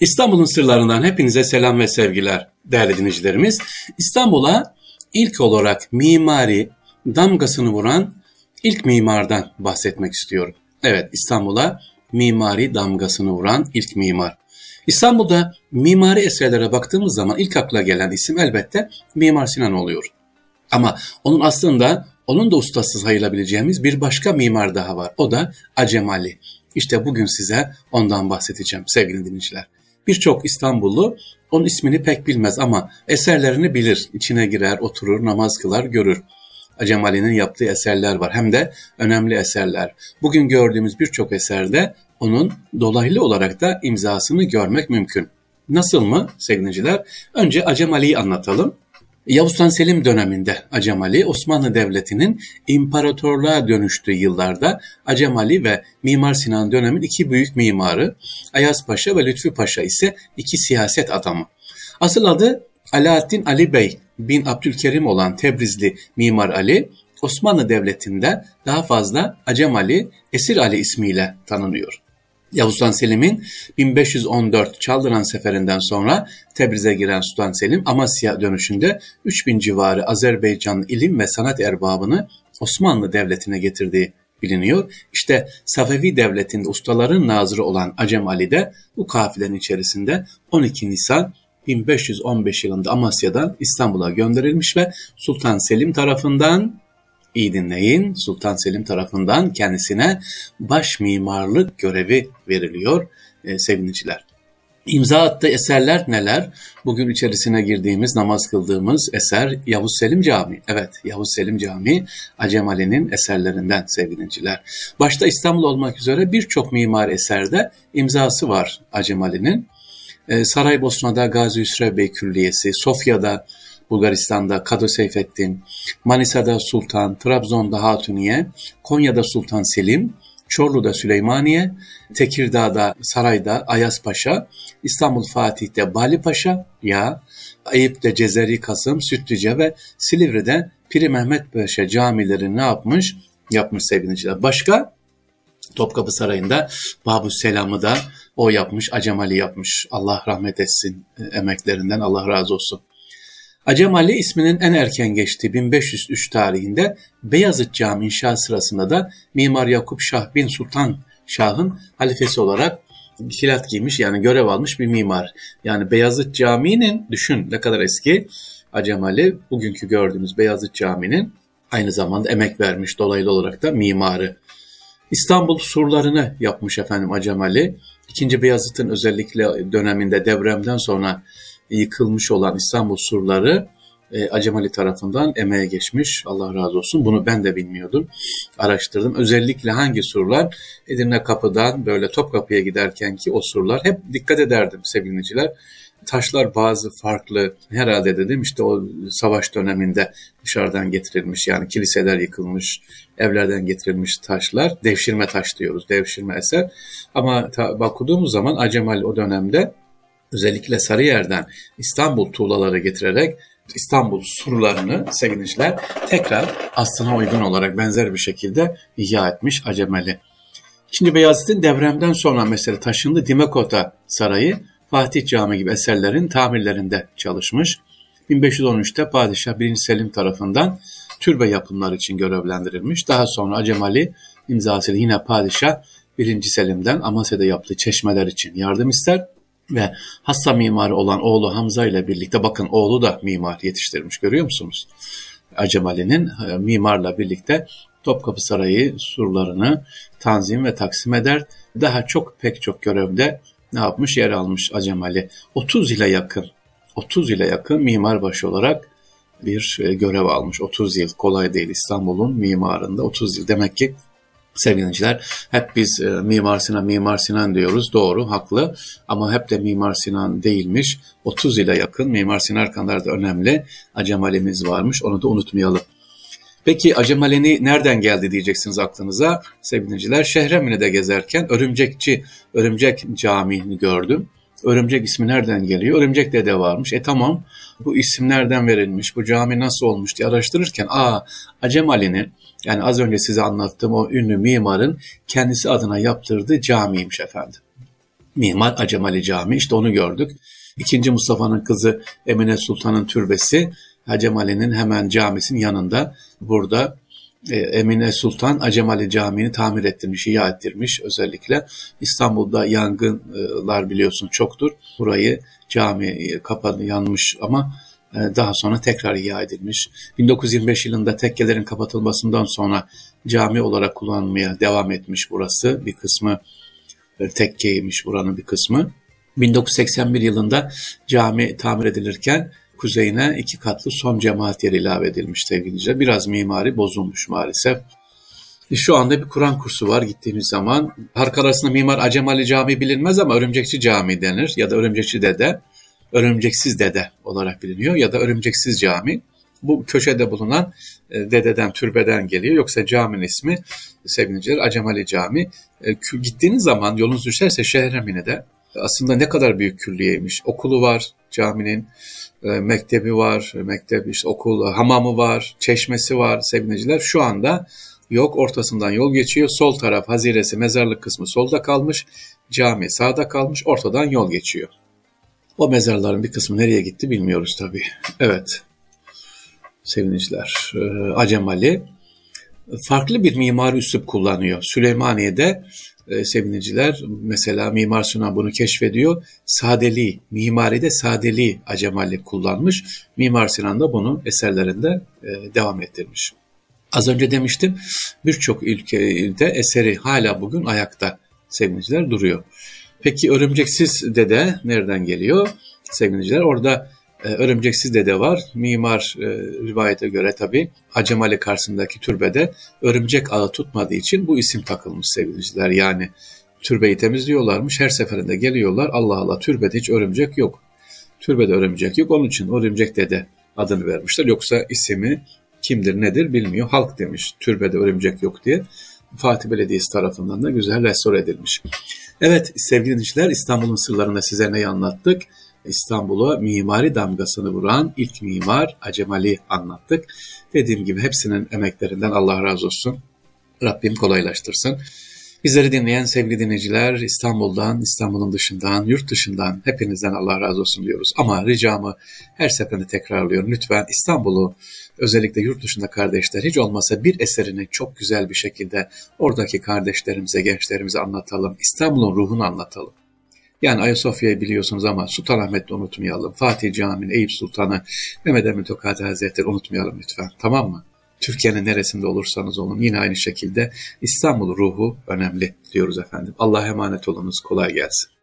İstanbul'un sırlarından hepinize selam ve sevgiler değerli dinleyicilerimiz. İstanbul'a ilk olarak mimari damgasını vuran ilk mimardan bahsetmek istiyorum. Evet İstanbul'a mimari damgasını vuran ilk mimar. İstanbul'da mimari eserlere baktığımız zaman ilk akla gelen isim elbette Mimar Sinan oluyor. Ama onun aslında onun da ustası sayılabileceğimiz bir başka mimar daha var. O da Acemali. İşte bugün size ondan bahsedeceğim sevgili dinleyiciler. Birçok İstanbullu onun ismini pek bilmez ama eserlerini bilir. İçine girer, oturur, namaz kılar, görür. Acemali'nin yaptığı eserler var. Hem de önemli eserler. Bugün gördüğümüz birçok eserde onun dolaylı olarak da imzasını görmek mümkün. Nasıl mı sevgiliciler? Önce Acemali'yi anlatalım. Yavuz Sultan Selim döneminde Acemali, Osmanlı Devleti'nin imparatorluğa dönüştüğü yıllarda Acemali ve Mimar Sinan dönemin iki büyük mimarı, Ayaz Paşa ve Lütfü Paşa ise iki siyaset adamı. Asıl adı Alaaddin Ali Bey bin Abdülkerim olan Tebrizli Mimar Ali, Osmanlı Devleti'nde daha fazla Acem Ali, Esir Ali ismiyle tanınıyor. Yavuz Sultan Selim'in 1514 Çaldıran seferinden sonra Tebriz'e giren Sultan Selim Amasya dönüşünde 3000 civarı Azerbaycan ilim ve sanat erbabını Osmanlı Devleti'ne getirdiği biliniyor. İşte Safevi Devleti'nde ustaların nazırı olan Acem Ali de bu kafilenin içerisinde 12 Nisan 1515 yılında Amasya'dan İstanbul'a gönderilmiş ve Sultan Selim tarafından iyi dinleyin Sultan Selim tarafından kendisine baş mimarlık görevi veriliyor e, sevinçler. İmza attığı eserler neler? Bugün içerisine girdiğimiz, namaz kıldığımız eser Yavuz Selim Camii. Evet, Yavuz Selim Camii Acem Ali'nin eserlerinden sevgiliciler. Başta İstanbul olmak üzere birçok mimar eserde imzası var Acem Ali'nin. Ee, Saraybosna'da Gazi Hüsrev Bey Külliyesi, Sofya'da Bulgaristan'da Kadı Seyfettin, Manisa'da Sultan, Trabzon'da Hatuniye, Konya'da Sultan Selim, Çorlu'da Süleymaniye, Tekirdağ'da Saray'da Ayas Paşa, İstanbul Fatih'te Bali Paşa, ya Eyüp'te Cezeri Kasım, Sütlüce ve Silivri'de Piri Mehmet Paşa camileri ne yapmış? Yapmış sevgiliciler. Başka? Topkapı Sarayı'nda Babu Selam'ı da o yapmış, Acemali yapmış. Allah rahmet etsin e, emeklerinden, Allah razı olsun. Acem Ali isminin en erken geçtiği 1503 tarihinde Beyazıt Camii inşa sırasında da Mimar Yakup Şah bin Sultan Şah'ın halifesi olarak kilat giymiş yani görev almış bir mimar. Yani Beyazıt Camii'nin düşün ne kadar eski Acem Ali bugünkü gördüğümüz Beyazıt Camii'nin aynı zamanda emek vermiş dolaylı olarak da mimarı. İstanbul surlarını yapmış efendim Acem Ali. İkinci Beyazıt'ın özellikle döneminde depremden sonra yıkılmış olan İstanbul surları e, Acemali tarafından emeğe geçmiş. Allah razı olsun. Bunu ben de bilmiyordum. Araştırdım. Özellikle hangi surlar? Edirne Kapı'dan böyle Topkapı'ya giderken ki o surlar hep dikkat ederdim sevgiliciler. Taşlar bazı farklı herhalde dedim işte o savaş döneminde dışarıdan getirilmiş yani kiliseler yıkılmış, evlerden getirilmiş taşlar. Devşirme taş diyoruz, devşirme eser. Ama ta, bakudduğumuz zaman Acemal o dönemde özellikle Sarıyer'den İstanbul tuğlaları getirerek İstanbul surlarını sevgiliciler tekrar aslına uygun olarak benzer bir şekilde ihya etmiş Acemeli. Şimdi Beyazıt'ın devremden sonra mesela taşındı Dimekota Sarayı Fatih Camii gibi eserlerin tamirlerinde çalışmış. 1513'te Padişah 1. Selim tarafından türbe yapımları için görevlendirilmiş. Daha sonra Acemali imzasıyla yine Padişah 1. Selim'den Amasya'da yaptığı çeşmeler için yardım ister ve hassa mimarı olan oğlu Hamza ile birlikte bakın oğlu da mimar yetiştirmiş görüyor musunuz? Acem Ali'nin e, mimarla birlikte Topkapı Sarayı surlarını tanzim ve taksim eder. Daha çok pek çok görevde ne yapmış yer almış Acem Ali. 30 ile yakın 30 ile yakın mimar başı olarak bir e, görev almış. 30 yıl kolay değil İstanbul'un mimarında 30 yıl demek ki sevgiliciler hep biz e, Mimar Sinan, Mimar Sinan diyoruz. Doğru, haklı ama hep de Mimar Sinan değilmiş. 30 ile yakın Mimar Sinan kadar da önemli Acemalimiz varmış. Onu da unutmayalım. Peki Acemaleni nereden geldi diyeceksiniz aklınıza sevgiliciler. Şehremini'de gezerken Örümcekçi, Örümcek Camii'ni gördüm. Örümcek ismi nereden geliyor? Örümcek dede varmış. E tamam bu isim nereden verilmiş, bu cami nasıl olmuş diye araştırırken aa Acem Ali'nin yani az önce size anlattığım o ünlü mimarın kendisi adına yaptırdığı camiymiş efendim. Mimar Acemali Camii işte onu gördük. İkinci Mustafa'nın kızı Emine Sultan'ın türbesi Acemali'nin hemen camisinin yanında burada e, Emine Sultan Acemali Camii'ni tamir ettirmiş, ihya ettirmiş özellikle. İstanbul'da yangınlar biliyorsun çoktur. Burayı cami kapanı yanmış ama daha sonra tekrar ihya edilmiş. 1925 yılında tekkelerin kapatılmasından sonra cami olarak kullanmaya devam etmiş burası. Bir kısmı e, tekkeymiş buranın bir kısmı. 1981 yılında cami tamir edilirken kuzeyine iki katlı son cemaat yeri ilave edilmiş sevgili Biraz mimari bozulmuş maalesef. E, şu anda bir Kur'an kursu var gittiğimiz zaman. Halk arasında Mimar Acemali Camii bilinmez ama Örümcekçi Cami denir ya da Örümcekçi Dede, Örümceksiz Dede olarak biliniyor ya da Örümceksiz Cami. Bu köşede bulunan e, dededen, türbeden geliyor. Yoksa caminin ismi sevgiliciler Acemali Cami. E, gittiğiniz zaman yolunuz düşerse Şehremini'de aslında ne kadar büyük külliyeymiş. Okulu var caminin, e, mektebi var, mektep işte okul, hamamı var, çeşmesi var sevgiliciler. Şu anda yok ortasından yol geçiyor. Sol taraf haziresi, mezarlık kısmı solda kalmış. Cami sağda kalmış. Ortadan yol geçiyor. O mezarların bir kısmı nereye gitti bilmiyoruz tabii. Evet sevgiliciler. E, Acemali farklı bir mimar üslup kullanıyor. Süleymaniye'de e, seviniciler mesela Mimar Sinan bunu keşfediyor. Sadeliği, mimaride sadeliği Acemali kullanmış. Mimar Sinan da bunu eserlerinde e, devam ettirmiş. Az önce demiştim birçok ülkede eseri hala bugün ayakta seviniciler duruyor. Peki örümceksiz dede nereden geliyor? Seviniciler orada e, örümceksiz dede var. Mimar e, rivayete göre tabi Acemali karşısındaki türbede örümcek ağı tutmadığı için bu isim takılmış sevgiliciler. Yani türbeyi temizliyorlarmış. Her seferinde geliyorlar. Allah Allah türbede hiç örümcek yok. Türbede örümcek yok. Onun için örümcek dede adını vermişler. Yoksa ismi kimdir nedir bilmiyor. Halk demiş türbede örümcek yok diye. Fatih Belediyesi tarafından da güzel restore edilmiş. Evet sevgili dinleyiciler İstanbul'un sırlarını size neyi anlattık? İstanbul'a mimari damgasını vuran ilk mimar Acemali anlattık. Dediğim gibi hepsinin emeklerinden Allah razı olsun. Rabbim kolaylaştırsın. Bizleri dinleyen sevgili dinleyiciler İstanbul'dan, İstanbul'un dışından, yurt dışından hepinizden Allah razı olsun diyoruz. Ama ricamı her seferinde tekrarlıyorum. Lütfen İstanbul'u özellikle yurt dışında kardeşler hiç olmasa bir eserini çok güzel bir şekilde oradaki kardeşlerimize, gençlerimize anlatalım. İstanbul'un ruhunu anlatalım. Yani Ayasofya'yı biliyorsunuz ama Sultanahmet'i unutmayalım. Fatih Camii'nin, Eyüp Sultan'ı, Mehmet Emin Tokati Hazretleri unutmayalım lütfen. Tamam mı? Türkiye'nin neresinde olursanız olun yine aynı şekilde İstanbul ruhu önemli diyoruz efendim. Allah'a emanet olunuz. Kolay gelsin.